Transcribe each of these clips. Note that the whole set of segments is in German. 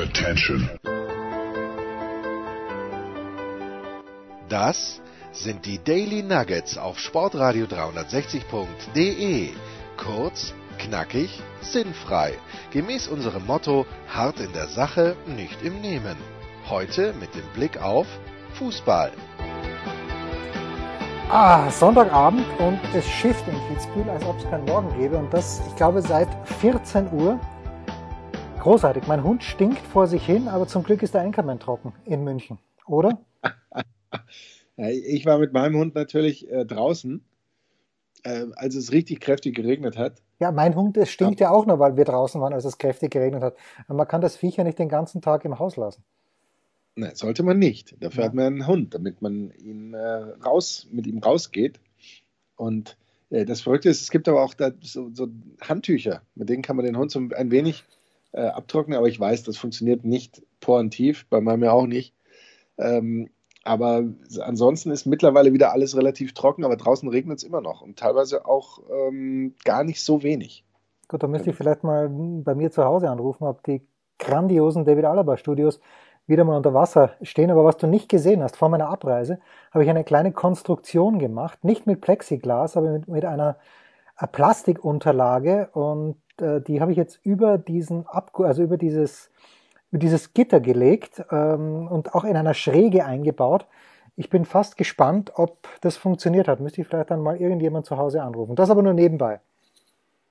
Attention. Das sind die Daily Nuggets auf Sportradio 360.de. Kurz, knackig, sinnfrei. Gemäß unserem Motto: hart in der Sache, nicht im Nehmen. Heute mit dem Blick auf Fußball. Ah, Sonntagabend und es schifft in Kitzbühel, als ob es keinen Morgen gäbe. Und das, ich glaube, seit 14 Uhr. Großartig. Mein Hund stinkt vor sich hin, aber zum Glück ist der Anchorman trocken in München, oder? ich war mit meinem Hund natürlich äh, draußen, äh, als es richtig kräftig geregnet hat. Ja, mein Hund, es stinkt ja. ja auch nur, weil wir draußen waren, als es kräftig geregnet hat. Aber man kann das Viech ja nicht den ganzen Tag im Haus lassen. Nein, sollte man nicht. Dafür ja. hat man einen Hund, damit man ihn äh, raus, mit ihm rausgeht. Und äh, das Verrückte ist, es gibt aber auch da so, so, Handtücher, mit denen kann man den Hund so ein wenig äh, abtrocknen, aber ich weiß, das funktioniert nicht porentiv, bei meinem ja auch nicht. Ähm, aber ansonsten ist mittlerweile wieder alles relativ trocken, aber draußen regnet es immer noch und teilweise auch ähm, gar nicht so wenig. Gut, dann müsste ich vielleicht mal bei mir zu Hause anrufen, ob die grandiosen David Alaba Studios wieder mal unter Wasser stehen. Aber was du nicht gesehen hast, vor meiner Abreise habe ich eine kleine Konstruktion gemacht, nicht mit Plexiglas, aber mit, mit einer Plastikunterlage und äh, die habe ich jetzt über diesen Abgu also über dieses, über dieses Gitter gelegt ähm, und auch in einer Schräge eingebaut. Ich bin fast gespannt, ob das funktioniert hat. Müsste ich vielleicht dann mal irgendjemand zu Hause anrufen. Das aber nur nebenbei.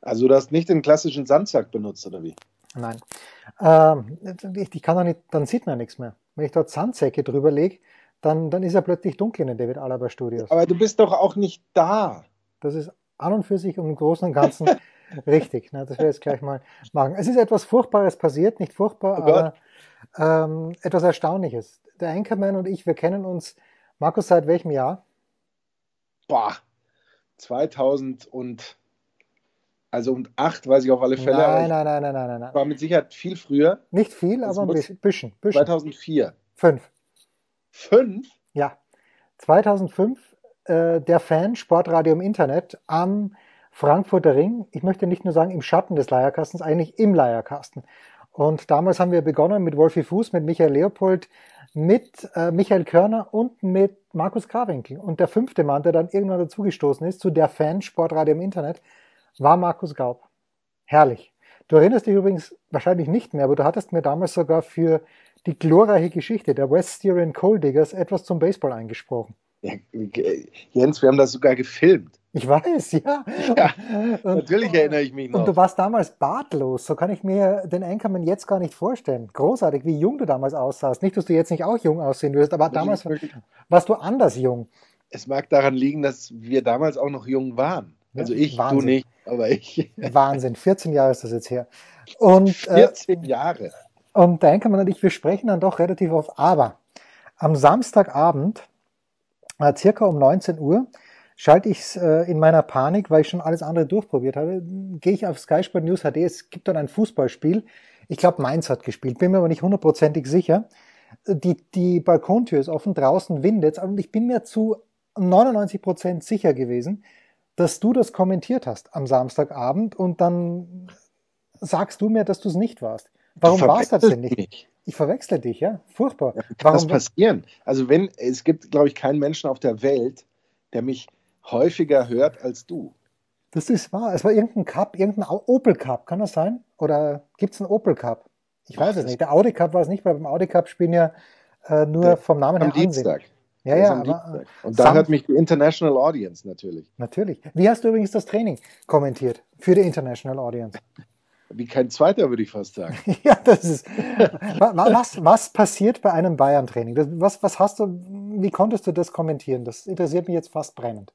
Also du hast nicht den klassischen Sandsack benutzt, oder wie? Nein. Ähm, ich kann doch nicht, dann sieht man nichts mehr. Wenn ich dort Sandsäcke drüber lege, dann, dann ist er plötzlich dunkel in den David Alaba Studios. Aber du bist doch auch nicht da. Das ist an und für sich im Großen und Ganzen richtig. Ne? Das werde ich jetzt gleich mal machen. Es ist etwas Furchtbares passiert, nicht furchtbar, oh aber ähm, etwas Erstaunliches. Der Anchorman und ich, wir kennen uns, Markus, seit welchem Jahr? Boah, 2000 und also um acht weiß ich auf alle Fälle. Nein, nein, nein, nein, nein, nein. War mit Sicherheit viel früher. Nicht viel, aber ein bisschen, bisschen. 2004. Fünf. Fünf? Ja. 2005 äh, der Fan Sportradio im Internet am Frankfurter Ring. Ich möchte nicht nur sagen im Schatten des Leierkastens, eigentlich im Leierkasten. Und damals haben wir begonnen mit Wolfi Fuß, mit Michael Leopold, mit äh, Michael Körner und mit Markus Krawinkel. Und der fünfte Mann, der dann irgendwann dazugestoßen ist, zu der Fan Sportradio im Internet, war Markus Gaub. Herrlich. Du erinnerst dich übrigens wahrscheinlich nicht mehr, aber du hattest mir damals sogar für die glorreiche Geschichte der West Styrian Coal Diggers etwas zum Baseball eingesprochen. Ja, Jens, wir haben das sogar gefilmt. Ich weiß, ja. ja und, natürlich erinnere ich mich noch. Und du warst damals bartlos. So kann ich mir den Anchorman jetzt gar nicht vorstellen. Großartig, wie jung du damals aussahst. Nicht, dass du jetzt nicht auch jung aussehen wirst, aber damals warst du anders jung. Es mag daran liegen, dass wir damals auch noch jung waren. Also ich, Wahnsinn. du nicht, aber ich. Wahnsinn, 14 Jahre ist das jetzt her. Und, 14 äh, Jahre. Und da kann man natürlich, wir sprechen dann doch relativ oft. Aber am Samstagabend, äh, circa um 19 Uhr, schalte ich es äh, in meiner Panik, weil ich schon alles andere durchprobiert habe, gehe ich auf Sky Sport News HD. Es gibt dort ein Fußballspiel. Ich glaube, Mainz hat gespielt, bin mir aber nicht hundertprozentig sicher. Die, die Balkontür ist offen, draußen windet und ich bin mir zu 99 Prozent sicher gewesen, dass du das kommentiert hast am Samstagabend und dann sagst du mir, dass du es nicht warst. Warum war es das denn nicht? Mich. Ich verwechsle dich, ja? Furchtbar. Ja, kann Warum das passieren? Also wenn, es gibt, glaube ich, keinen Menschen auf der Welt, der mich häufiger hört als du. Das ist wahr. Es war irgendein Cup, irgendein Opel Cup, kann das sein? Oder gibt es einen Opel Cup? Ich weiß es nicht. Der Audi Cup war es nicht, weil beim Audi Cup spielen ja äh, nur vom Namen her Dienstag. Ansehen. Ja, ja. Aber, und da hört mich die International Audience natürlich. Natürlich. Wie hast du übrigens das Training kommentiert für die International Audience? Wie kein zweiter, würde ich fast sagen. ja, das ist. was, was passiert bei einem Bayern-Training? Was, was hast du, wie konntest du das kommentieren? Das interessiert mich jetzt fast brennend.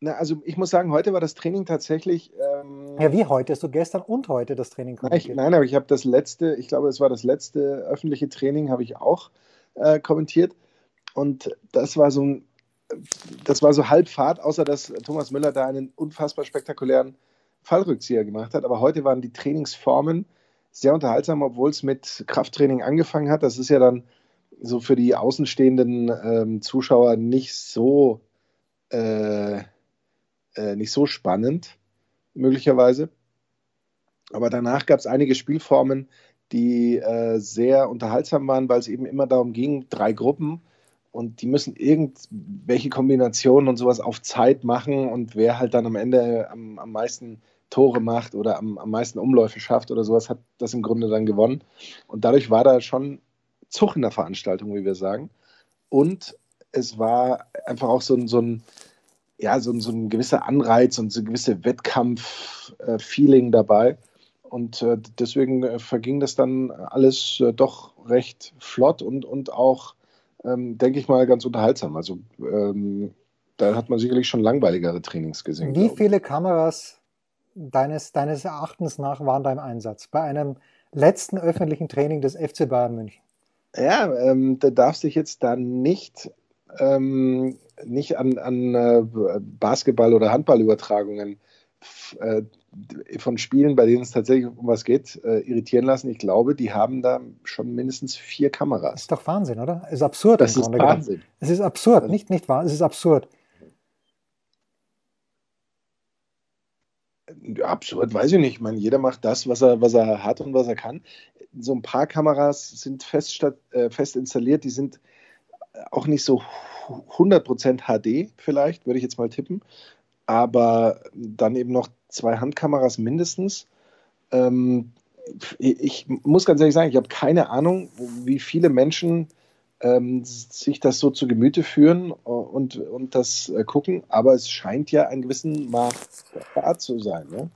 Na, also ich muss sagen, heute war das Training tatsächlich. Ähm, ja, wie heute? Hast du gestern und heute das Training kommentiert? Nein, nein aber ich habe das letzte, ich glaube, es war das letzte öffentliche Training, habe ich auch äh, kommentiert. Und das war so ein, das war so Halbfahrt, außer dass Thomas Müller da einen unfassbar spektakulären Fallrückzieher gemacht hat. Aber heute waren die Trainingsformen sehr unterhaltsam, obwohl es mit Krafttraining angefangen hat. Das ist ja dann so für die außenstehenden ähm, Zuschauer nicht so, äh, äh, nicht so spannend, möglicherweise. Aber danach gab es einige Spielformen, die äh, sehr unterhaltsam waren, weil es eben immer darum ging, drei Gruppen und die müssen irgendwelche Kombinationen und sowas auf Zeit machen und wer halt dann am Ende am, am meisten Tore macht oder am, am meisten Umläufe schafft oder sowas, hat das im Grunde dann gewonnen. Und dadurch war da schon Zug in der Veranstaltung, wie wir sagen. Und es war einfach auch so so ein, ja, so, so ein gewisser Anreiz und so ein gewisses Wettkampf-Feeling dabei. Und äh, deswegen äh, verging das dann alles äh, doch recht flott und, und auch, ähm, denke ich mal, ganz unterhaltsam. Also ähm, da hat man sicherlich schon langweiligere Trainings gesehen. Wie viele Kameras deines, deines Erachtens nach waren da im Einsatz bei einem letzten öffentlichen Training des FC Bayern München? Ja, ähm, da darf sich jetzt da nicht, ähm, nicht an, an äh, Basketball- oder Handballübertragungen äh, von Spielen, bei denen es tatsächlich um was geht, äh, irritieren lassen. Ich glaube, die haben da schon mindestens vier Kameras. Das ist doch Wahnsinn, oder? Es ist absurd. Das ist Wahnsinn. Es ist absurd, nicht, nicht wahr? Es ist absurd. absurd, weiß ich nicht. Ich meine, jeder macht das, was er, was er hat und was er kann. So ein paar Kameras sind fest, äh, fest installiert, die sind auch nicht so 100% HD, vielleicht, würde ich jetzt mal tippen. Aber dann eben noch zwei Handkameras mindestens. Ähm, ich muss ganz ehrlich sagen, ich habe keine Ahnung, wie viele Menschen ähm, sich das so zu Gemüte führen und, und das äh, gucken, aber es scheint ja ein gewissen Maß Art zu sein. Ne?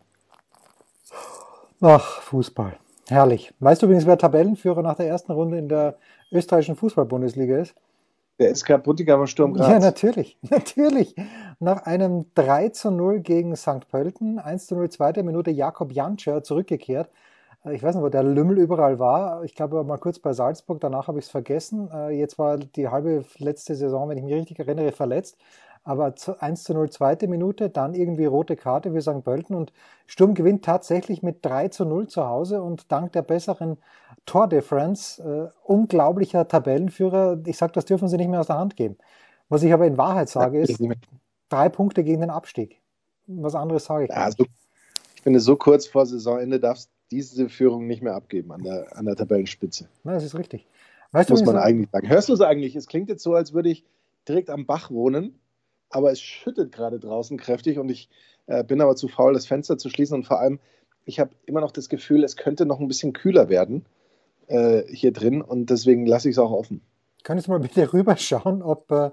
Ach, Fußball. Herrlich. Weißt du übrigens, wer Tabellenführer nach der ersten Runde in der österreichischen Fußball-Bundesliga ist? Der SK Buttigamer Sturm Graz. Ja, natürlich, natürlich. Nach einem 3 zu 0 gegen St. Pölten, 1 zu 0, zweite Minute, Jakob Janscher zurückgekehrt ich weiß nicht, wo der Lümmel überall war. Ich glaube mal kurz bei Salzburg, danach habe ich es vergessen. Äh, jetzt war die halbe letzte Saison, wenn ich mich richtig erinnere, verletzt. Aber 1 zu 0 zweite Minute, dann irgendwie rote Karte für St. Pölten und Sturm gewinnt tatsächlich mit 3 zu 0 zu Hause und dank der besseren Tordifferenz äh, unglaublicher Tabellenführer. Ich sage, das dürfen sie nicht mehr aus der Hand geben. Was ich aber in Wahrheit sage, ist drei Punkte gegen den Abstieg. Was anderes sage ich ja, nicht. Also, ich finde, so kurz vor Saisonende darfst diese Führung nicht mehr abgeben an der, an der Tabellenspitze. Na, das ist richtig. Weißt Muss man so eigentlich sagen. Hörst du es eigentlich? Es klingt jetzt so, als würde ich direkt am Bach wohnen, aber es schüttet gerade draußen kräftig und ich äh, bin aber zu faul, das Fenster zu schließen und vor allem, ich habe immer noch das Gefühl, es könnte noch ein bisschen kühler werden äh, hier drin und deswegen lasse ich es auch offen. Könntest du mal bitte rüberschauen, ob äh,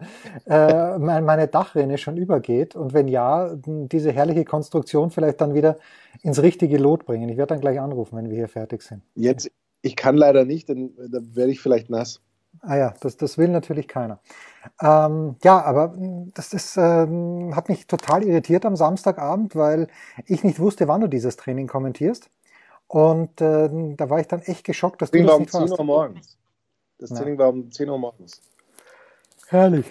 äh meine Dachrinne schon übergeht und wenn ja, diese herrliche Konstruktion vielleicht dann wieder ins richtige Lot bringen. Ich werde dann gleich anrufen, wenn wir hier fertig sind. Jetzt, ich kann leider nicht, dann, dann werde ich vielleicht nass. Ah ja, das, das will natürlich keiner. Ähm, ja, aber das ist, ähm, hat mich total irritiert am Samstagabend, weil ich nicht wusste, wann du dieses Training kommentierst. Und äh, da war ich dann echt geschockt, dass du das nicht um 10 Uhr morgens. Das Training ja. war um 10 Uhr morgens. Herrlich,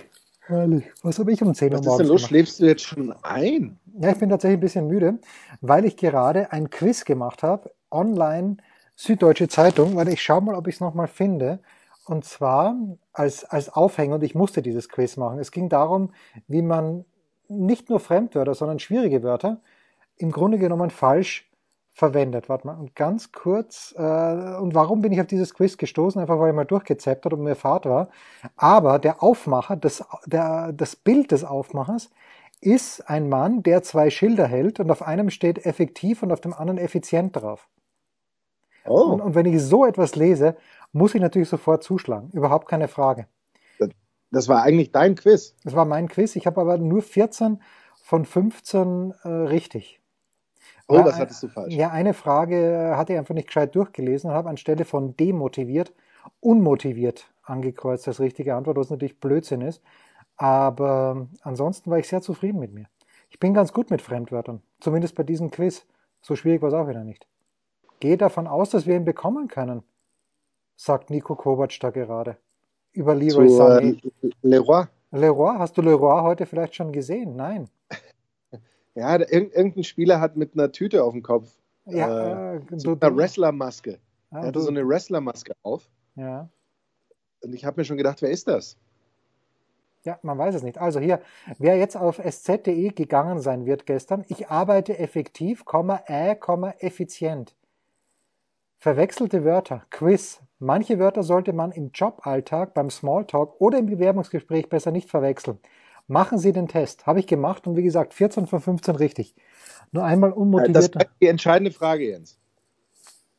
herrlich. Was habe ich um 10 Uhr morgens Was ist denn los? Gemacht? Schläfst du jetzt schon ein? Ja, ich bin tatsächlich ein bisschen müde, weil ich gerade ein Quiz gemacht habe, online Süddeutsche Zeitung, weil ich schaue mal, ob ich es nochmal finde. Und zwar als, als Aufhänger, und ich musste dieses Quiz machen. Es ging darum, wie man nicht nur Fremdwörter, sondern schwierige Wörter im Grunde genommen falsch verwendet. Warte mal, und ganz kurz, äh, und warum bin ich auf dieses Quiz gestoßen? Einfach weil ich mal durchgezappt hat und mir Fahrt war. Aber der Aufmacher, das, der, das Bild des Aufmachers ist ein Mann, der zwei Schilder hält und auf einem steht effektiv und auf dem anderen effizient drauf. Oh. Und, und wenn ich so etwas lese, muss ich natürlich sofort zuschlagen. Überhaupt keine Frage. Das war eigentlich dein Quiz. Das war mein Quiz. Ich habe aber nur 14 von 15 äh, richtig. Oh, was hattest du falsch? Ja, eine Frage hatte ich einfach nicht gescheit durchgelesen und habe anstelle von demotiviert unmotiviert angekreuzt als richtige Antwort, was natürlich Blödsinn ist. Aber ansonsten war ich sehr zufrieden mit mir. Ich bin ganz gut mit Fremdwörtern, zumindest bei diesem Quiz. So schwierig war es auch wieder nicht. Gehe davon aus, dass wir ihn bekommen können, sagt Nico Kovac da gerade. Über Leroy Zu, Sané. Äh, Leroy? Leroy, hast du Leroy heute vielleicht schon gesehen? Nein. Ja, irgendein Spieler hat mit einer Tüte auf dem Kopf. Ja, äh, so einer Wrestlermaske. Ah, er hatte du, so eine Wrestlermaske auf. Ja. Und ich habe mir schon gedacht, wer ist das? Ja, man weiß es nicht. Also hier, wer jetzt auf sz.de gegangen sein wird gestern, ich arbeite effektiv, äh, effizient. Verwechselte Wörter, Quiz. Manche Wörter sollte man im Joballtag, beim Smalltalk oder im Bewerbungsgespräch besser nicht verwechseln. Machen Sie den Test. Habe ich gemacht und wie gesagt, 14 von 15 richtig. Nur einmal unmotiviert. Das ist die entscheidende Frage, Jens.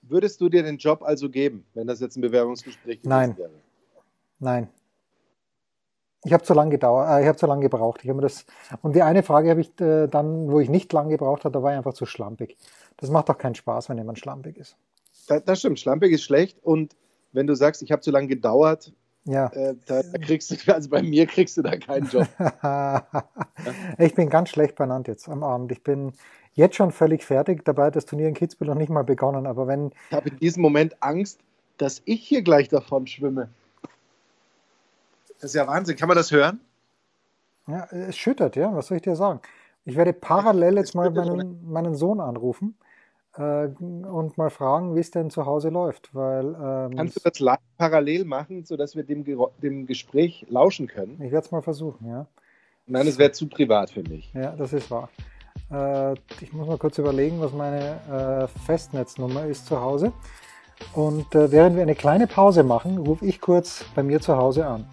Würdest du dir den Job also geben, wenn das jetzt ein Bewerbungsgespräch gewesen Nein. wäre? Nein. Ich habe zu lange gedauert, äh, ich habe zu lange gebraucht. Ich habe mir das und die eine Frage habe ich äh, dann, wo ich nicht lange gebraucht habe, da war ich einfach zu schlampig. Das macht doch keinen Spaß, wenn jemand schlampig ist. Da, das stimmt, schlampig ist schlecht und wenn du sagst, ich habe zu lange gedauert, Ja. äh, da, da kriegst du, also bei mir kriegst du da keinen Job. ich bin ganz schlecht benannt jetzt am Abend. Ich bin jetzt schon völlig fertig. Dabei hat das Turnier in Kitzbühel noch nicht mal begonnen. Aber wenn, Ich habe in diesem Moment Angst, dass ich hier gleich davon schwimme. Das ist ja Wahnsinn. Kann man das hören? ja, es schüttert, ja, was soll ich dir sagen? Ich werde parallel jetzt mal meinen, meinen Sohn anrufen äh, und mal fragen, wie es denn zu Hause läuft. Weil ähm, Kannst du das live parallel machen, sodass wir dem, dem Gespräch lauschen können? ich werde es mal versuchen, ja. Nein, es wäre zu privat, finde ich. Ja, das ist wahr. Äh, ich muss mal kurz überlegen, was meine äh, Festnetznummer ist zu Hause. Und äh, während wir eine kleine Pause machen, rufe ich kurz bei mir zu Hause an.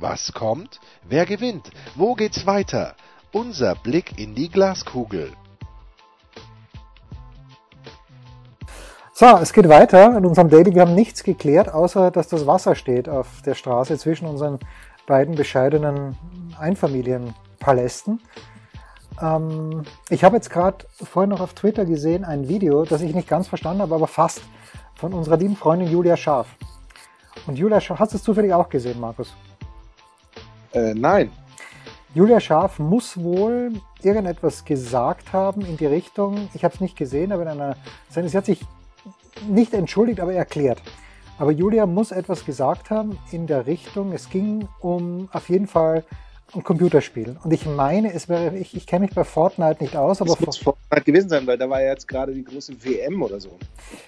Was kommt? Wer gewinnt? Wo geht's weiter? Unser Blick in die Glaskugel. So, es geht weiter in unserem Daily. Wir haben nichts geklärt, außer dass das Wasser steht auf der Straße zwischen unseren beiden bescheidenen Einfamilienpalästen. Ähm, ich habe jetzt gerade vorhin noch auf Twitter gesehen ein Video, das ich nicht ganz verstanden habe, aber fast von unserer lieben Freundin Julia Scharf. Und Julia Scharf, hast du es zufällig auch gesehen, Markus? Äh, nein. Julia Scharf muss wohl irgendetwas gesagt haben in die Richtung, ich habe es nicht gesehen, aber in einer, sie hat sich nicht entschuldigt, aber erklärt. Aber Julia muss etwas gesagt haben in der Richtung, es ging um auf jeden Fall um Computerspielen. Und ich meine, es wäre, ich, ich kenne mich bei Fortnite nicht aus, aber Das muss Fortnite gewesen sein, weil da war ja jetzt gerade die große WM oder so.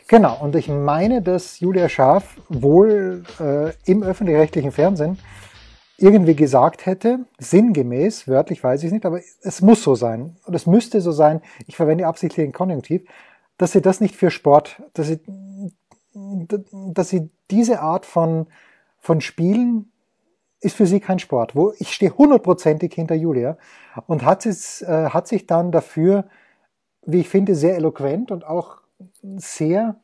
Genau, und ich meine, dass Julia Scharf wohl äh, im öffentlich-rechtlichen Fernsehen irgendwie gesagt hätte, sinngemäß, wörtlich weiß ich es nicht, aber es muss so sein. Und es müsste so sein, ich verwende absichtlich den Konjunktiv, dass sie das nicht für Sport, dass sie, dass sie diese Art von, von Spielen ist für sie kein Sport. Wo ich stehe hundertprozentig hinter Julia und hat, es, äh, hat sich dann dafür, wie ich finde, sehr eloquent und auch sehr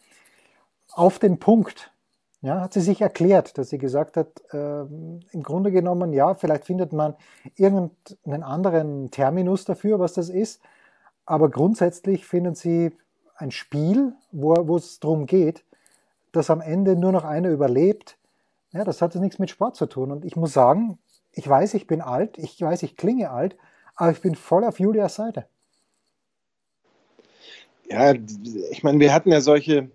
auf den Punkt. Ja, hat sie sich erklärt, dass sie gesagt hat, ähm, im Grunde genommen, ja, vielleicht findet man irgendeinen anderen Terminus dafür, was das ist, aber grundsätzlich findet sie ein Spiel, wo, es darum geht, dass am Ende nur noch einer überlebt. Ja, das hat nichts mit Sport zu tun. Und ich muss sagen, ich weiß, ich bin alt, ich weiß, ich klinge alt, aber ich bin voll auf Julias Seite. Ja, ich meine, wir hatten ja solche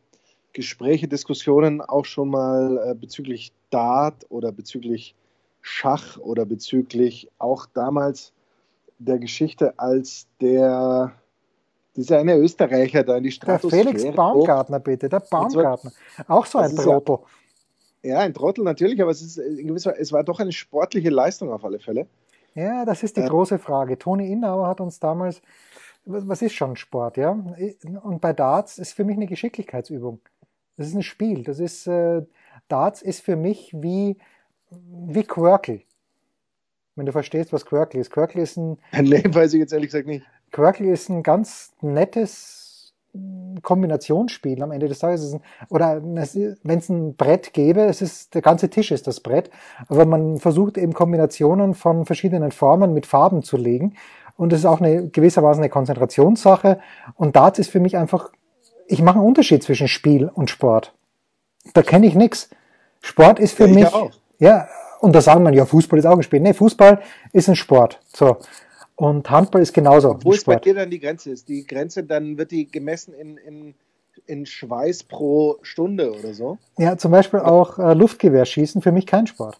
Gespräche, Diskussionen auch schon mal äh, bezüglich Dart oder bezüglich Schach oder bezüglich auch damals der Geschichte, als der dieser eine Österreicher da in die Der Stratosphäre Felix Baumgartner, bitte, der Baumgartner. Auch so ein ja- Trottel. Ja, ein Trottel natürlich, aber es ist in gewisser, es war doch eine sportliche Leistung auf alle Fälle. Ja, das ist die Ja. große Frage. Toni Innauer hat uns damals, was was ist schon Sport, ja? Und bei Darts ist für mich eine Geschicklichkeitsübung. Das ist ein Spiel. Das ist, äh, Darts ist für mich wie, wie Quirkle. Wenn du verstehst, was Quirkle ist. Quirkle ist ein, Nee, weiß ich jetzt ehrlich gesagt nicht. Quirkle ist ein ganz nettes mm, Kombinationsspiel am Ende des Tages. Es ist ein, oder wenn es ein Brett gäbe, es ist, der ganze Tisch ist das Brett, aber man versucht eben Kombinationen von verschiedenen Formen mit Farben zu legen. Und es ist auch eine gewissermaßen eine Konzentrationssache. Und Darts ist für mich einfach, ich mache einen Unterschied zwischen Spiel und Sport. Da kenne ich nichts. Sport ist für Ja, ich mich, auch. ja, und da sagen man, ja, Fußball ist auch ein Spiel. Nee, Fußball ist ein Sport. So. Und Handball ist genauso Wo ist bei dir dann die Grenze? Ist die Grenze, dann wird die gemessen in, in, in Schweiß pro Stunde oder so? Ja, zum Beispiel auch äh, Luftgewehrschießen für mich kein Sport.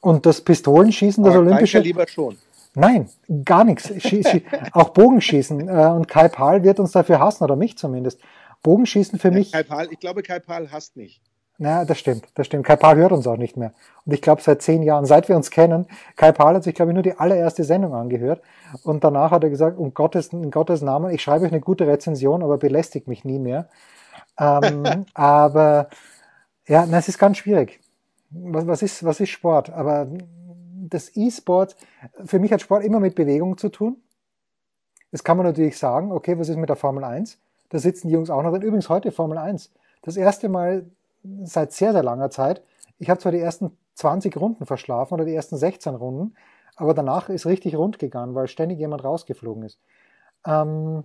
Und das Pistolenschießen, das Aber Olympische. lieber schon. Nein, gar nichts. Auch Bogenschießen. Äh, und Kai Pahl wird uns dafür hassen, oder mich zumindest. Bogenschießen für mich. Kai Pahl, ich glaube, Kai Pahl hasst nicht. Na, das stimmt, das stimmt. Kai Pahl hört uns auch nicht mehr. Und ich glaube, seit zehn Jahren, seit wir uns kennen, Kai Pahl hat sich, glaube ich, nur die allererste Sendung angehört. Und danach hat er gesagt, um Gottes, in Gottes Namen, ich schreibe euch eine gute Rezension, aber belästigt mich nie mehr. Ähm, aber ja, na, es ist ganz schwierig. Was, was, ist, was ist Sport? Aber das E-Sport, für mich hat Sport immer mit Bewegung zu tun. Das kann man natürlich sagen, okay, was ist mit der Formel 1? Da sitzen die Jungs auch noch drin. Übrigens heute Formel 1. Das erste Mal seit sehr, sehr langer Zeit. Ich habe zwar die ersten 20 Runden verschlafen oder die ersten 16 Runden, aber danach ist richtig rund gegangen, weil ständig jemand rausgeflogen ist. Ähm,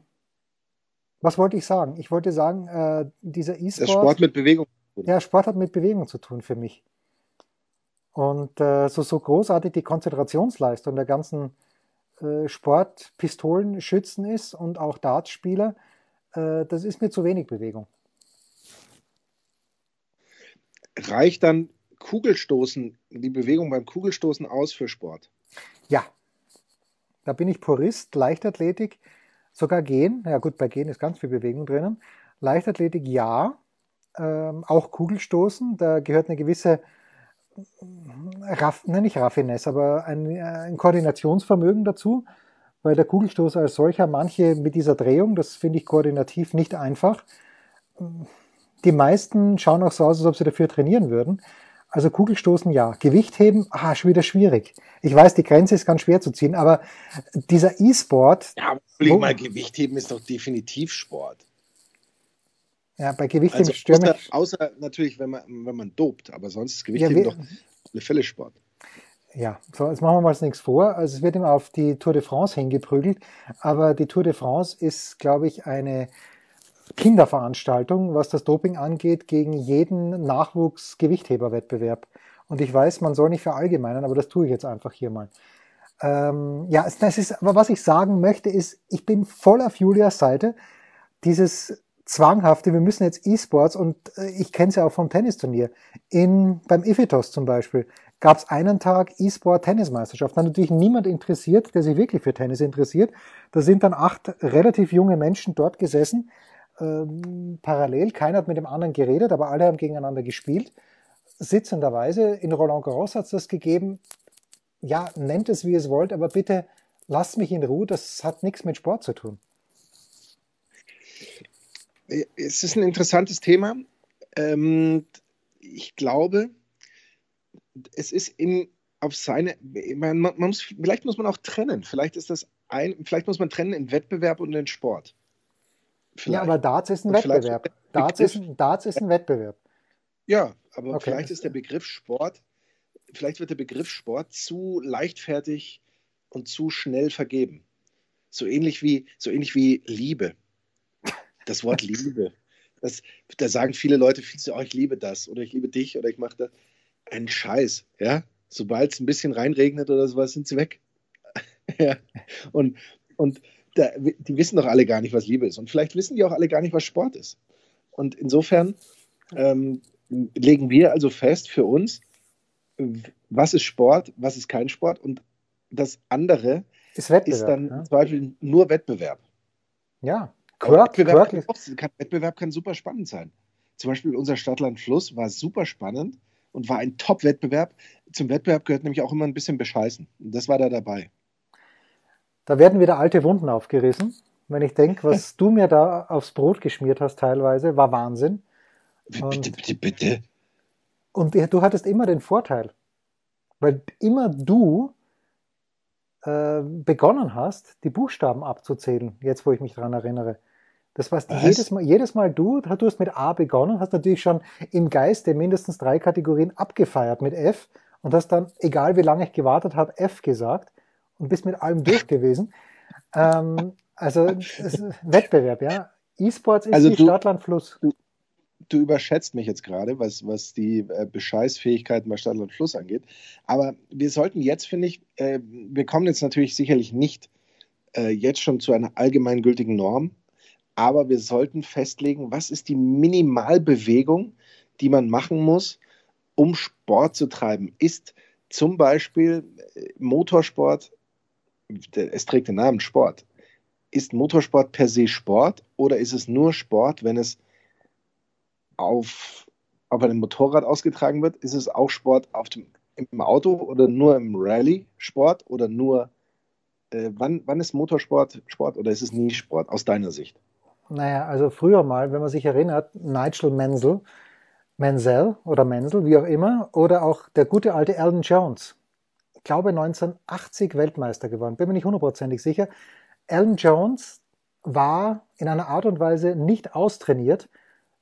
was wollte ich sagen? Ich wollte sagen, äh, dieser E-Sport. Sport mit Bewegung. Ja, Sport hat mit Bewegung zu tun für mich. Und äh, so, so großartig die Konzentrationsleistung der ganzen äh, Sportpistolenschützen ist und auch Dartspieler, äh, das ist mir zu wenig Bewegung. Reicht dann Kugelstoßen, die Bewegung beim Kugelstoßen aus für Sport? Ja, da bin ich Purist, Leichtathletik, sogar Gehen, ja gut, bei Gehen ist ganz viel Bewegung drinnen. Leichtathletik ja, ähm, auch Kugelstoßen, da gehört eine gewisse Raff, ne, nicht Raffinesse, aber ein, ein Koordinationsvermögen dazu, weil der Kugelstoßer als solcher manche mit dieser Drehung, das finde ich koordinativ nicht einfach. Die meisten schauen auch so aus, als ob sie dafür trainieren würden. Also Kugelstoßen ja. Gewichtheben, ah, schon wieder schwierig. Ich weiß, die Grenze ist ganz schwer zu ziehen, aber dieser E-Sport. Ja, aber mal, Gewichtheben ist doch definitiv Sport. Ja, bei Gewichtheben also stürme außer, außer natürlich, wenn man, wenn man dopt, aber sonst ist Gewichtheben ja, doch eine Fälle Sport. Ja, so, jetzt machen wir mal nichts vor. Also es wird immer auf die Tour de France hingeprügelt, aber die Tour de France ist, glaube ich, eine Kinderveranstaltung, was das Doping angeht, gegen jeden Nachwuchsgewichtheberwettbewerb. Und ich weiß, man soll nicht verallgemeinern, aber das tue ich jetzt einfach hier mal. Ähm, ja, das ist, aber was ich sagen möchte, ist, ich bin voll auf Julias Seite. Dieses zwanghafte, wir müssen jetzt E-Sports und äh, ich kenne es ja auch vom Tennisturnier. In, beim Ifitos zum Beispiel gab es einen Tag E-Sport Tennismeisterschaft. Da natürlich niemand interessiert, der sich wirklich für Tennis interessiert. Da sind dann acht relativ junge Menschen dort gesessen, ähm, parallel. Keiner hat mit dem anderen geredet, aber alle haben gegeneinander gespielt. Sitzenderweise. In Roland Garros hat es das gegeben. Ja, nennt es wie es wollt, aber bitte lasst mich in Ruhe. Das hat nichts mit Sport zu tun es ist ein interessantes Thema. Ähm, ich glaube, es ist in, auf seine, man, man muss, vielleicht muss man auch trennen. Vielleicht ist das ein, vielleicht muss man trennen in Wettbewerb und in Sport. Vielleicht. Ja, aber Darts ist ein und Wettbewerb. Darts ist, Darts ist ein Wettbewerb. Ja, aber okay. vielleicht ist der Begriff Sport, vielleicht wird der Begriff Sport zu leichtfertig und zu schnell vergeben. So ähnlich wie, so ähnlich wie Liebe das Wort Liebe. Das, da sagen viele Leute viel zu, oh, ich liebe das oder ich liebe dich oder ich mache das. Ein Scheiß, ja. Sobald es ein bisschen reinregnet oder sowas, sind sie weg. ja. Und, und da, die wissen doch alle gar nicht, was Liebe ist. Und vielleicht wissen die auch alle gar nicht, was Sport ist. Und insofern ähm, legen wir also fest für uns, was ist Sport, was ist kein Sport. Und das andere ist, ist dann ja? zum Beispiel nur Wettbewerb. Ja, Quirk, Wettbewerb, Quirk. Kann, Wettbewerb kann super spannend sein. Zum Beispiel unser Stadtland Fluss war super spannend und war ein Top-Wettbewerb. Zum Wettbewerb gehört nämlich auch immer ein bisschen Bescheißen. Und das war da dabei. Da werden wieder alte Wunden aufgerissen. Wenn ich denke, was du mir da aufs Brot geschmiert hast teilweise, war Wahnsinn. Und, bitte, bitte, bitte. Und du hattest immer den Vorteil, weil immer du äh, begonnen hast, die Buchstaben abzuzählen, jetzt wo ich mich daran erinnere. Das warst Was? jedes Mal, jedes Mal du, du hast mit A begonnen, hast natürlich schon im Geiste mindestens drei Kategorien abgefeiert mit F und hast dann, egal wie lange ich gewartet habe, F gesagt und bist mit allem durch gewesen. Ähm, also Wettbewerb, ja. E-Sports ist also wie Stadtland Fluss. Du, du überschätzt mich jetzt gerade, was, was die äh, Bescheißfähigkeiten bei Stadtland Fluss angeht. Aber wir sollten jetzt, finde ich, äh, wir kommen jetzt natürlich sicherlich nicht äh, jetzt schon zu einer allgemeingültigen Norm, aber wir sollten festlegen, was ist die Minimalbewegung, die man machen muss, um Sport zu treiben. Ist zum Beispiel äh, Motorsport, es trägt den Namen Sport, ist Motorsport per se Sport oder ist es nur Sport, wenn es auf auf einem Motorrad ausgetragen wird? Ist es auch Sport auf dem, im Auto oder nur im Rallye-Sport oder nur, äh, wann, wann ist Motorsport Sport oder ist es nie Sport aus deiner Sicht? Naja, also früher mal, wenn man sich erinnert, Nigel Mansell, Menzel oder Menzel, wie auch immer, oder auch der gute alte Alan Jones. Ich glaube 1980 Weltmeister geworden, bin mir nicht hundertprozentig sicher. Alan Jones war in einer Art und Weise nicht austrainiert,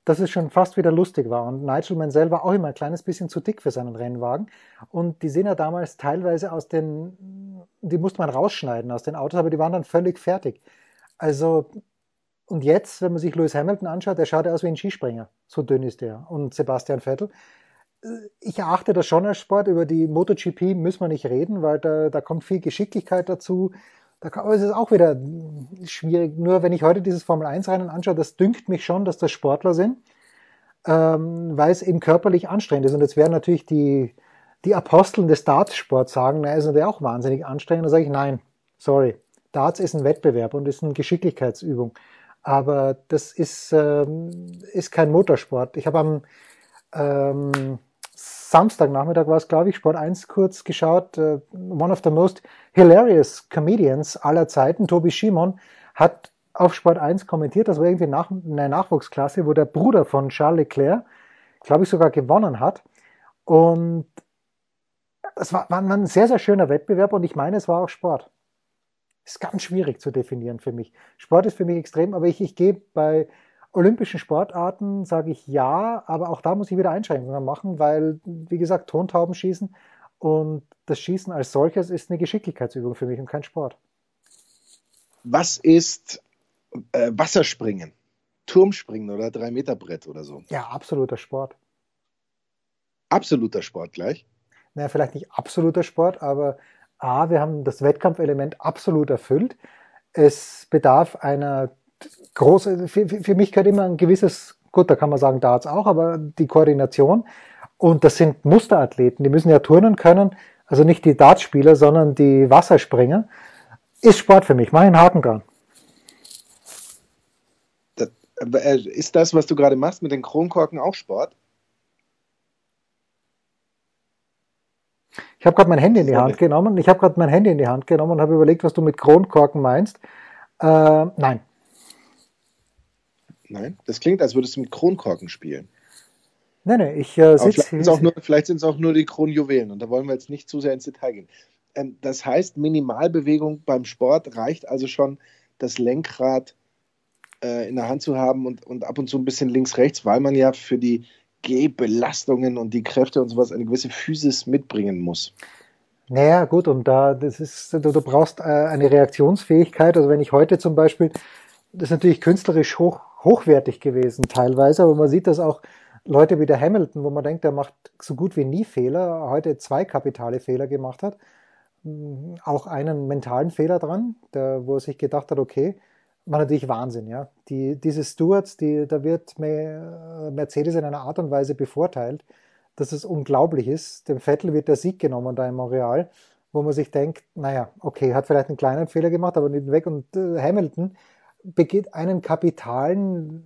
dass es schon fast wieder lustig war. Und Nigel Mansell war auch immer ein kleines bisschen zu dick für seinen Rennwagen. Und die sind ja damals teilweise aus den, die musste man rausschneiden aus den Autos, aber die waren dann völlig fertig. Also, und jetzt, wenn man sich Lewis Hamilton anschaut, der schaut aus wie ein Skispringer. So dünn ist der. Und Sebastian Vettel. Ich erachte das schon als Sport. Über die MotoGP müssen wir nicht reden, weil da, da kommt viel Geschicklichkeit dazu. Da kann, aber es ist auch wieder schwierig. Nur wenn ich heute dieses Formel-1-Rennen anschaue, das dünkt mich schon, dass das Sportler sind, ähm, weil es eben körperlich anstrengend ist. Und jetzt werden natürlich die, die Aposteln des Dartsports sagen, na, ist natürlich auch wahnsinnig anstrengend. Da sage ich, nein, sorry. Darts ist ein Wettbewerb und ist eine Geschicklichkeitsübung. Aber das ist, ähm, ist kein Motorsport. Ich habe am ähm, Samstagnachmittag war es, glaube ich, Sport 1 kurz geschaut. Uh, one of the most hilarious comedians aller Zeiten, Tobi Schimon, hat auf Sport 1 kommentiert, das war irgendwie nach, eine Nachwuchsklasse, wo der Bruder von Charles Leclerc, glaube ich, sogar gewonnen hat. Und es war, war ein sehr, sehr schöner Wettbewerb und ich meine, es war auch Sport. Ist ganz schwierig zu definieren für mich. Sport ist für mich extrem, aber ich, ich gehe bei olympischen Sportarten sage ich ja, aber auch da muss ich wieder Einschränkungen machen, weil, wie gesagt, Tontauben schießen und das Schießen als solches ist eine Geschicklichkeitsübung für mich und kein Sport. Was ist äh, Wasserspringen? Turmspringen oder Drei-Meter-Brett oder so? Ja, absoluter Sport. Absoluter Sport gleich? Naja, vielleicht nicht absoluter Sport, aber A, wir haben das Wettkampfelement absolut erfüllt. Es bedarf einer große, für, für mich gehört immer ein gewisses, gut, da kann man sagen Darts auch, aber die Koordination. Und das sind Musterathleten, die müssen ja turnen können, also nicht die Dartspieler, sondern die Wasserspringer. Ist Sport für mich, mach einen Haken dran. Äh, ist das, was du gerade machst mit den Kronkorken, auch Sport? Ich habe gerade mein Handy in die Hand genommen. Ich habe gerade mein Handy in die Hand genommen und habe überlegt, was du mit Kronkorken meinst. Äh, nein. Nein, das klingt, als würdest du mit Kronkorken spielen. Nein, nein, ich äh, sitze. Vielleicht, vielleicht sind es auch nur die Kronjuwelen und da wollen wir jetzt nicht zu sehr ins Detail gehen. Ähm, das heißt, Minimalbewegung beim Sport reicht also schon, das Lenkrad äh, in der Hand zu haben und, und ab und zu ein bisschen links-rechts, weil man ja für die Gehbelastungen und die Kräfte und sowas eine gewisse Physis mitbringen muss. Naja, gut, und da, das ist, du, du brauchst äh, eine Reaktionsfähigkeit. Also wenn ich heute zum Beispiel, das ist natürlich künstlerisch hoch, hochwertig gewesen teilweise, aber man sieht das auch Leute wie der Hamilton, wo man denkt, der macht so gut wie nie Fehler, heute zwei kapitale Fehler gemacht hat, auch einen mentalen Fehler dran, der, wo er sich gedacht hat, okay, war natürlich Wahnsinn, ja. Die, diese Stewards, die, da wird Mercedes in einer Art und Weise bevorteilt, dass es unglaublich ist. Dem Vettel wird der Sieg genommen da in Montreal, wo man sich denkt, naja, okay, hat vielleicht einen kleinen Fehler gemacht, aber nicht weg. Und äh, Hamilton, begeht einen kapitalen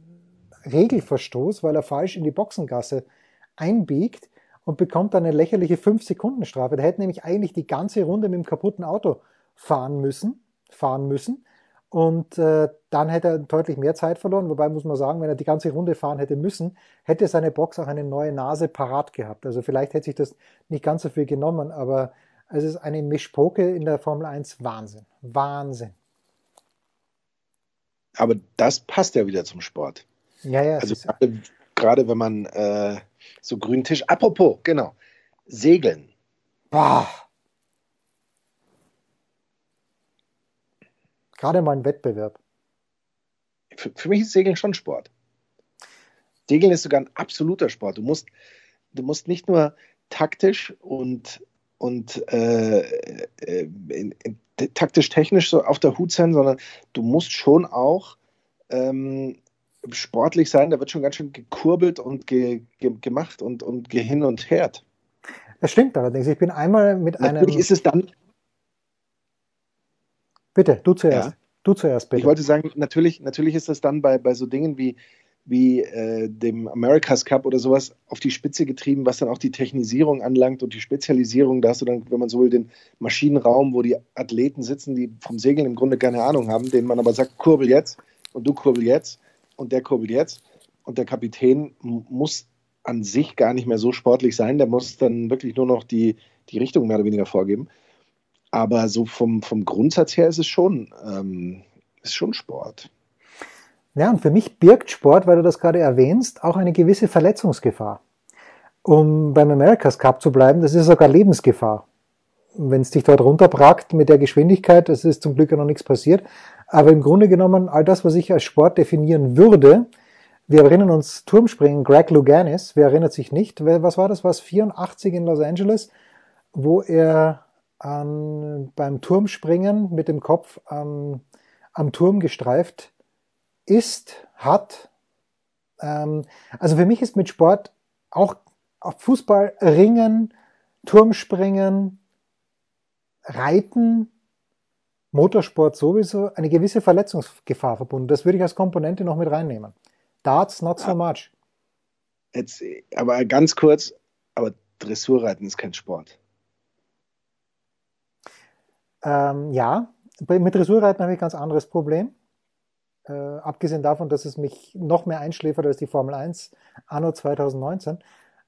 Regelverstoß, weil er falsch in die Boxengasse einbiegt und bekommt dann eine lächerliche 5-Sekunden-Strafe. Der hätte nämlich eigentlich die ganze Runde mit dem kaputten Auto fahren müssen, fahren müssen. Und äh, dann hätte er deutlich mehr Zeit verloren. Wobei muss man sagen, wenn er die ganze Runde fahren hätte müssen, hätte seine Box auch eine neue Nase parat gehabt. Also vielleicht hätte sich das nicht ganz so viel genommen, aber es ist eine Mischpoke in der Formel 1 Wahnsinn. Wahnsinn. Aber das passt ja wieder zum Sport. Ja, ja. Also gerade, gerade, wenn man äh, so grünen Tisch. Apropos, genau. Segeln. Boah. Gerade mal ein Wettbewerb. Für, für, mich ist Segeln schon Sport. Segeln ist sogar ein absoluter Sport. Du musst, du musst nicht nur taktisch und, und äh, äh taktisch-technisch so auf der Hut sein, sondern du musst schon auch ähm, sportlich sein. Da wird schon ganz schön gekurbelt und ge, ge, gemacht und, und gehin und her. Das stimmt allerdings. Ich bin einmal mit Natürlich einem. ist es dann. Bitte, du zuerst. Ja. Du zuerst, bitte. Ich wollte sagen, natürlich, natürlich ist das dann bei, bei so Dingen wie wie äh, dem America's Cup oder sowas auf die Spitze getrieben, was dann auch die Technisierung anlangt und die Spezialisierung. Da hast du dann, wenn man so will, den Maschinenraum, wo die Athleten sitzen, die vom Segeln im Grunde keine Ahnung haben, denen man aber sagt, kurbel jetzt und du kurbel jetzt und der kurbel jetzt. Und der Kapitän muss an sich gar nicht mehr so sportlich sein, der muss dann wirklich nur noch die, die Richtung mehr oder weniger vorgeben. Aber so vom, vom Grundsatz her ist es schon, ähm, ist schon Sport. Ja, und für mich birgt Sport, weil du das gerade erwähnst, auch eine gewisse Verletzungsgefahr. Um beim America's Cup zu bleiben, das ist sogar Lebensgefahr. Wenn es dich dort runterbrackt mit der Geschwindigkeit, das ist zum Glück ja noch nichts passiert. Aber im Grunde genommen, all das, was ich als Sport definieren würde, wir erinnern uns Turmspringen, Greg Louganis, wer erinnert sich nicht? Was war das? Was 84 in Los Angeles, wo er an, beim Turmspringen mit dem Kopf am, am Turm gestreift ist, hat. Ähm, also für mich ist mit Sport auch Fußball, Ringen, Turmspringen, Reiten, Motorsport sowieso eine gewisse Verletzungsgefahr verbunden. Das würde ich als Komponente noch mit reinnehmen. Darts not so much. Jetzt, aber ganz kurz, aber Dressurreiten ist kein Sport. Ähm, ja, mit Dressurreiten habe ich ein ganz anderes Problem. Äh, abgesehen davon, dass es mich noch mehr einschläfert als die Formel 1 anno 2019.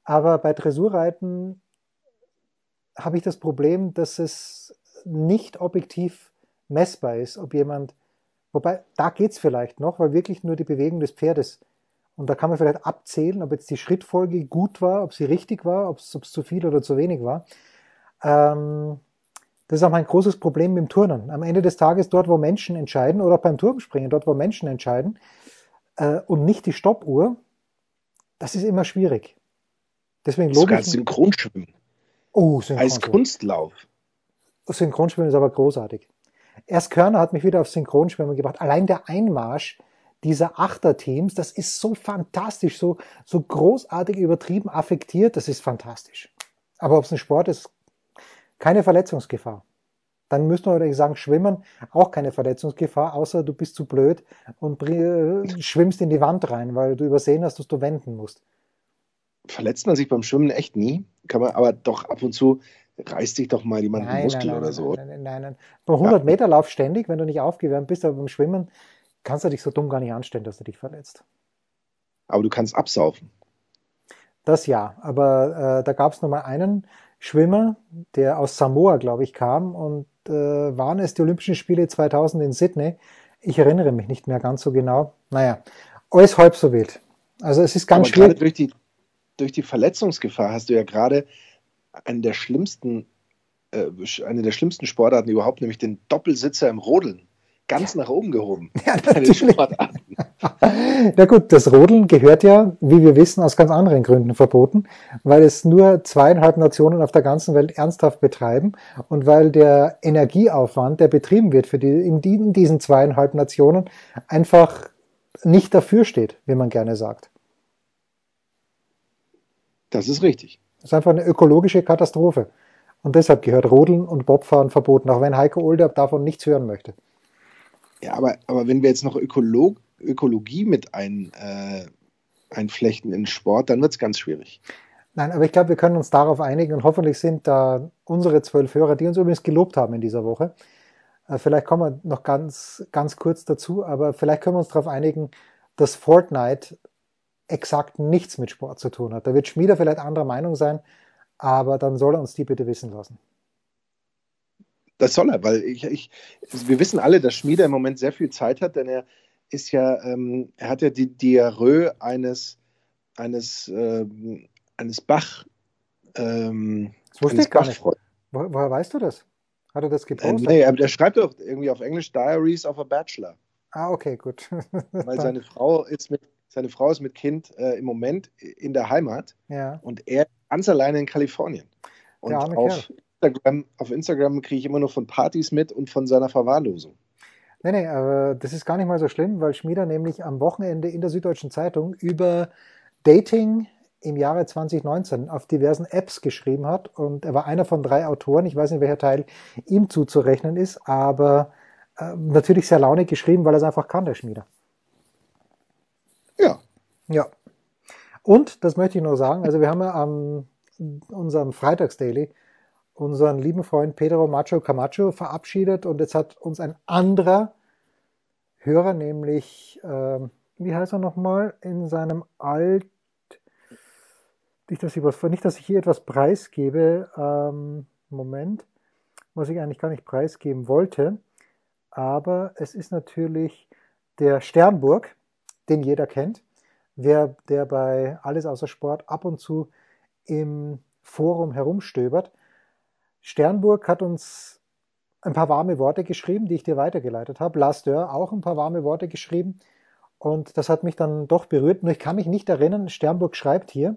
Aber bei Dressurreiten habe ich das Problem, dass es nicht objektiv messbar ist, ob jemand, wobei da geht es vielleicht noch, weil wirklich nur die Bewegung des Pferdes und da kann man vielleicht abzählen, ob jetzt die Schrittfolge gut war, ob sie richtig war, ob es zu viel oder zu wenig war. Ähm, das ist auch mein großes Problem mit dem Turnen. Am Ende des Tages dort, wo Menschen entscheiden, oder beim Turmspringen, dort, wo Menschen entscheiden, äh, und nicht die Stoppuhr, das ist immer schwierig. Deswegen lobe Sogar. Synchronschwimmen. Oh, Synchronschwimmen. Als Kunstlauf. Synchronschwimmen ist aber großartig. Erst Körner hat mich wieder auf Synchronschwimmen gebracht. Allein der Einmarsch dieser Achterteams, das ist so fantastisch, so, so großartig übertrieben affektiert, das ist fantastisch. Aber ob es ein Sport ist, keine Verletzungsgefahr. Dann müsste man natürlich sagen, Schwimmen, auch keine Verletzungsgefahr, außer du bist zu blöd und schwimmst in die Wand rein, weil du übersehen hast, dass du wenden musst. Verletzt man sich beim Schwimmen echt nie, kann man aber doch ab und zu reißt sich doch mal jemand nein, Muskel nein, nein, oder so. Nein, nein, nein. nein. Beim 100 Meter Lauf ständig, wenn du nicht aufgewärmt bist, aber beim Schwimmen kannst du dich so dumm gar nicht anstellen, dass du dich verletzt. Aber du kannst absaufen. Das ja, aber äh, da gab es noch mal einen Schwimmer, der aus Samoa, glaube ich, kam und äh, waren es die Olympischen Spiele 2000 in Sydney. Ich erinnere mich nicht mehr ganz so genau. Naja, alles halb so wild. Also es ist ganz aber schwierig. Durch die, durch die Verletzungsgefahr hast du ja gerade einen der schlimmsten, äh, eine der schlimmsten Sportarten überhaupt, nämlich den Doppelsitzer im Rodeln ganz nach oben gehoben. Ja, natürlich. Na gut, das Rodeln gehört ja, wie wir wissen, aus ganz anderen Gründen verboten, weil es nur zweieinhalb Nationen auf der ganzen Welt ernsthaft betreiben und weil der Energieaufwand, der betrieben wird für die, in, die, in diesen zweieinhalb Nationen, einfach nicht dafür steht, wie man gerne sagt. Das ist richtig. Das ist einfach eine ökologische Katastrophe. Und deshalb gehört Rodeln und Bobfahren verboten, auch wenn Heiko Older davon nichts hören möchte. Ja, aber, aber wenn wir jetzt noch Ökolog, Ökologie mit ein, äh, einflechten in Sport, dann wird es ganz schwierig. Nein, aber ich glaube, wir können uns darauf einigen und hoffentlich sind da unsere zwölf Hörer, die uns übrigens gelobt haben in dieser Woche. Äh, vielleicht kommen wir noch ganz, ganz kurz dazu, aber vielleicht können wir uns darauf einigen, dass Fortnite exakt nichts mit Sport zu tun hat. Da wird Schmieder vielleicht anderer Meinung sein, aber dann soll er uns die bitte wissen lassen. Das soll er, weil ich, ich, wir wissen alle, dass Schmieder im Moment sehr viel Zeit hat, denn er ist ja, ähm, er hat ja die Diarrhoe eines, eines, ähm, eines Bach. Ähm, das wusste ich gar nicht. Wo, woher weißt du das? Hat er das gepostet? Äh, nee, aber der schreibt doch irgendwie auf Englisch Diaries of a Bachelor. Ah, okay, gut. weil seine Frau ist mit, seine Frau ist mit Kind äh, im Moment in der Heimat ja. und er ganz alleine in Kalifornien. Und auf, Kerl. Instagram, auf Instagram kriege ich immer nur von Partys mit und von seiner Verwahrlosung. Nee, nee, aber das ist gar nicht mal so schlimm, weil Schmieder nämlich am Wochenende in der Süddeutschen Zeitung über Dating im Jahre 2019 auf diversen Apps geschrieben hat und er war einer von drei Autoren, ich weiß nicht, welcher Teil ihm zuzurechnen ist, aber äh, natürlich sehr launig geschrieben, weil er es einfach kann, der Schmieder. Ja, Ja. Und, das möchte ich noch sagen, also wir haben ja am unserem Freitagsdaily unseren lieben Freund Pedro Macho Camacho verabschiedet und jetzt hat uns ein anderer Hörer, nämlich, äh, wie heißt er nochmal, in seinem Alt, nicht, dass ich was, nicht, dass ich hier etwas preisgebe, ähm, Moment, was ich eigentlich gar nicht preisgeben wollte, aber es ist natürlich der Sternburg, den jeder kennt, der, der bei Alles außer Sport ab und zu im Forum herumstöbert. Sternburg hat uns ein paar warme Worte geschrieben, die ich dir weitergeleitet habe. Lars Dörr auch ein paar warme Worte geschrieben. Und das hat mich dann doch berührt. Nur ich kann mich nicht erinnern, Sternburg schreibt hier,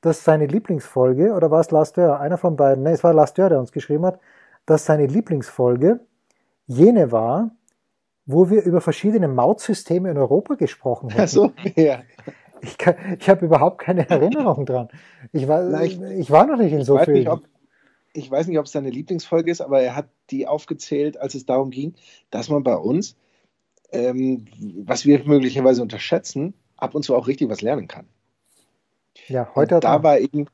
dass seine Lieblingsfolge, oder war es Lars Dörr, einer von beiden, ne, es war Lars Dörr, der uns geschrieben hat, dass seine Lieblingsfolge jene war, wo wir über verschiedene Mautsysteme in Europa gesprochen haben. So, ja. Ich, ich habe überhaupt keine Erinnerung dran. Ich war, ich, ich, war noch nicht in so vielen. Nicht, ich weiß nicht, ob es seine Lieblingsfolge ist, aber er hat die aufgezählt, als es darum ging, dass man bei uns, ähm, was wir möglicherweise unterschätzen, ab und zu auch richtig was lernen kann. Ja, heute. Und da war eben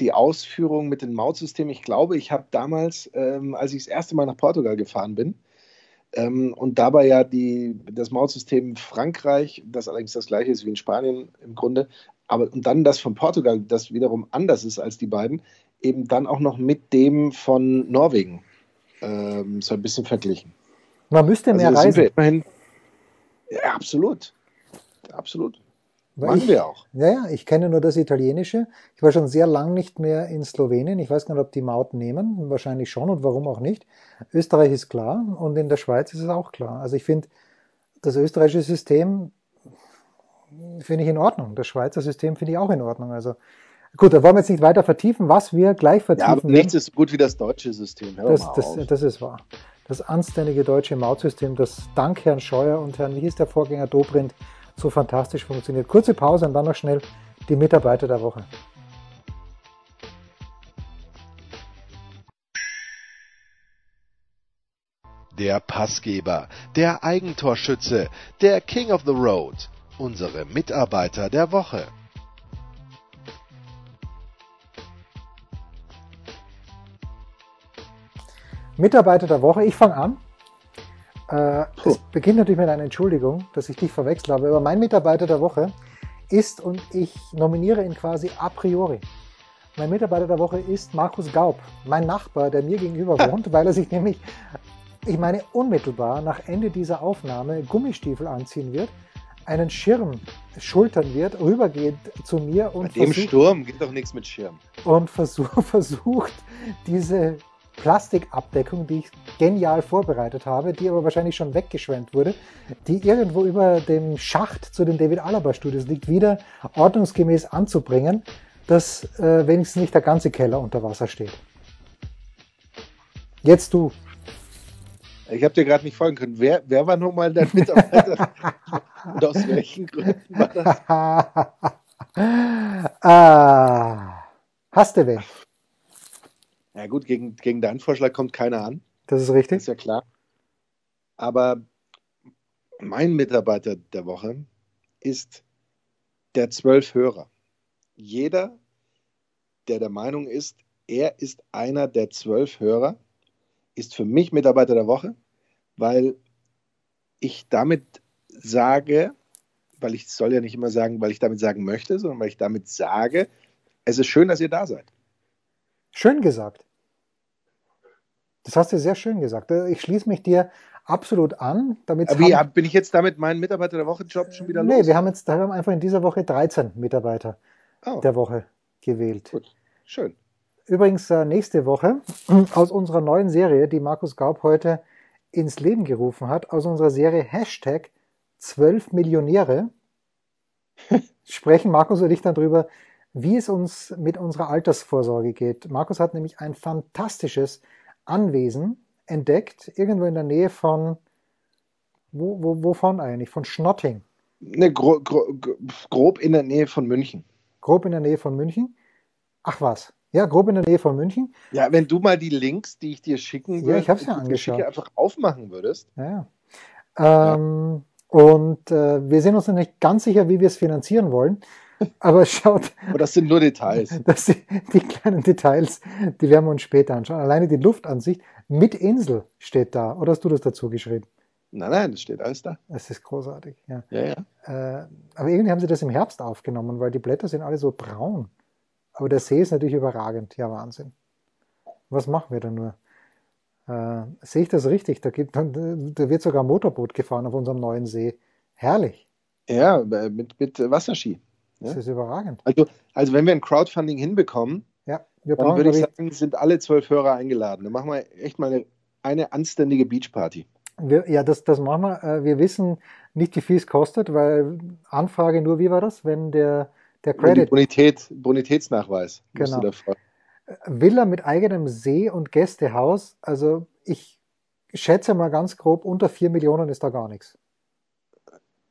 die Ausführung mit den Mautsystemen. Ich glaube, ich habe damals, ähm, als ich das erste Mal nach Portugal gefahren bin, ähm, und dabei ja die, das Mautsystem Frankreich, das allerdings das gleiche ist wie in Spanien im Grunde, aber und dann das von Portugal, das wiederum anders ist als die beiden, eben dann auch noch mit dem von Norwegen ähm, so ein bisschen verglichen. Man müsste mehr also reisen. Immerhin, ja, absolut. Absolut. Machen ich, wir auch. Ja, ja, ich kenne nur das Italienische. Ich war schon sehr lang nicht mehr in Slowenien. Ich weiß gar nicht, ob die Maut nehmen. Wahrscheinlich schon und warum auch nicht. Österreich ist klar und in der Schweiz ist es auch klar. Also ich finde, das österreichische System finde ich in Ordnung. Das Schweizer System finde ich auch in Ordnung. Also gut, da wollen wir jetzt nicht weiter vertiefen. Was wir gleich vertiefen. Ja, aber nichts ist so gut wie das deutsche System. Hör das, das, das, ist wahr. Das anständige deutsche Mautsystem, das dank Herrn Scheuer und Herrn, wie hieß der Vorgänger Dobrindt, so fantastisch funktioniert. Kurze Pause und dann noch schnell die Mitarbeiter der Woche. Der Passgeber, der Eigentorschütze, der King of the Road, unsere Mitarbeiter der Woche. Mitarbeiter der Woche, ich fange an. Äh, es beginnt natürlich mit einer Entschuldigung, dass ich dich verwechselt habe, aber mein Mitarbeiter der Woche ist und ich nominiere ihn quasi a priori. Mein Mitarbeiter der Woche ist Markus Gaub, mein Nachbar, der mir gegenüber wohnt, weil er sich nämlich, ich meine unmittelbar nach Ende dieser Aufnahme Gummistiefel anziehen wird, einen Schirm schultern wird, rübergeht zu mir und Bei dem versucht, Sturm geht doch nichts mit Schirm. Und versuch, versucht, diese Plastikabdeckung, die ich genial vorbereitet habe, die aber wahrscheinlich schon weggeschwemmt wurde, die irgendwo über dem Schacht zu den David Alaba Studios liegt, wieder ordnungsgemäß anzubringen, dass äh, wenigstens nicht der ganze Keller unter Wasser steht. Jetzt du. Ich habe dir gerade nicht folgen können. Wer, wer war nochmal dein Mitarbeiter? Und aus welchen Gründen war das? ah, hast du wen? Ja gut, gegen, gegen deinen Vorschlag kommt keiner an. Das ist richtig. ist ja klar. Aber mein Mitarbeiter der Woche ist der Zwölfhörer. Jeder, der der Meinung ist, er ist einer der zwölf Hörer, ist für mich Mitarbeiter der Woche, weil ich damit sage, weil ich soll ja nicht immer sagen, weil ich damit sagen möchte, sondern weil ich damit sage, es ist schön, dass ihr da seid. Schön gesagt. Das hast du sehr schön gesagt. Ich schließe mich dir absolut an. Damit Wie haben, bin ich jetzt damit meinen Mitarbeiter der Woche Job schon wieder los? Nee, wir haben jetzt wir haben einfach in dieser Woche 13 Mitarbeiter oh. der Woche gewählt. Gut, schön. Übrigens äh, nächste Woche aus unserer neuen Serie, die Markus Gaub heute ins Leben gerufen hat, aus unserer Serie Hashtag 12 Millionäre, sprechen Markus und ich dann drüber, wie es uns mit unserer Altersvorsorge geht. Markus hat nämlich ein fantastisches Anwesen entdeckt, irgendwo in der Nähe von, wo, wo, wovon eigentlich? Von Schnotting. Ne, gro gro grob in der Nähe von München. Grob in der Nähe von München? Ach was. Ja, grob in der Nähe von München. Ja, wenn du mal die Links, die ich dir schicken würde, ja, ich hab's ja angeschaut. einfach aufmachen würdest. Ja. Ähm, Und äh, wir sind uns noch nicht ganz sicher, wie wir es finanzieren wollen. Aber schaut. Aber das sind nur Details. Das sind die kleinen Details, die werden wir uns später anschauen. Alleine die Luftansicht mit Insel steht da. Oder hast du das dazu geschrieben? Nein, nein, das steht alles da. Das ist großartig, ja. Ja, ja. Äh, aber irgendwie haben sie das im Herbst aufgenommen, weil die Blätter sind alle so braun. Aber der See ist natürlich überragend. Ja, Wahnsinn. Was machen wir da nur? Äh, sehe ich das richtig? Da, gibt, da wird sogar ein Motorboot gefahren auf unserem neuen See. Herrlich. Ja, mit, mit Wasserski. Das ja? ist überragend. Also, also wenn wir ein Crowdfunding hinbekommen, ja, wir dann würde ich sagen, sind alle zwölf Hörer eingeladen. Dann machen wir echt mal eine, eine anständige Beachparty. Wir, ja, das, das machen wir. Äh, wir wissen nicht, wie viel es kostet, weil Anfrage nur, wie war das, wenn der, der Credit. Bonität, Bonitätsnachweis. Genau. Villa mit eigenem See und Gästehaus. Also ich schätze mal ganz grob, unter vier Millionen ist da gar nichts.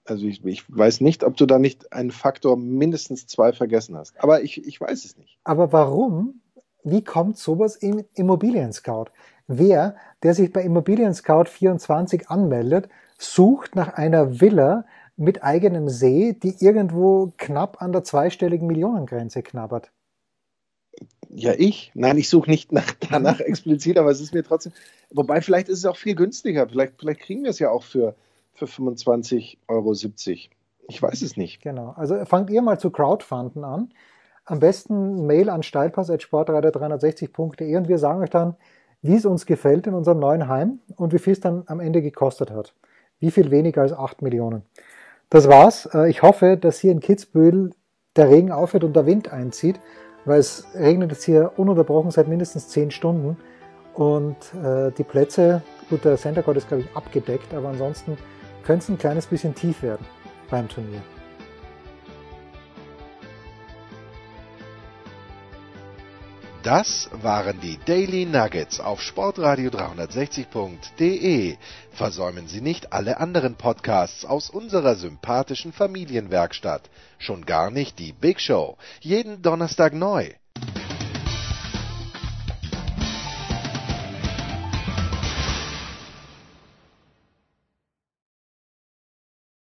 Also ich, ich, weiß nicht, ob du da nicht einen Faktor mindestens zwei vergessen hast. Aber ich, ich weiß es nicht. Aber warum? Wie kommt sowas im Immobilien Scout? Wer, der sich bei Immobilien Scout 24 anmeldet, sucht nach einer Villa mit eigenem See, die irgendwo knapp an der zweistelligen Millionengrenze knabbert. Ja, ich? Nein, ich suche nicht nach, danach explizit, aber es ist mir trotzdem. Wobei, vielleicht ist es auch viel günstiger. Vielleicht, vielleicht kriegen wir es ja auch für, für 25,70 Euro. Ich weiß es nicht. Genau. Also fangt ihr mal zu Crowdfunden an. Am besten Mail an steilpass.sportreiter360.de und wir sagen euch dann, wie es uns gefällt in unserem neuen Heim und wie viel es dann am Ende gekostet hat. Wie viel weniger als 8 Millionen. Das war's. Äh, ich hoffe, dass hier in Kitzbühel der Regen aufhört und der Wind einzieht, weil es regnet jetzt hier ununterbrochen seit mindestens 10 Stunden und äh, die Plätze, gut, der Center Court ist glaube ich abgedeckt, aber ansonsten könnte es ein kleines bisschen tief werden beim Turnier. Das waren die Daily Nuggets auf Sportradio 360.de. Versäumen Sie nicht alle anderen Podcasts aus unserer sympathischen Familienwerkstatt. Schon gar nicht die Big Show. Jeden Donnerstag neu.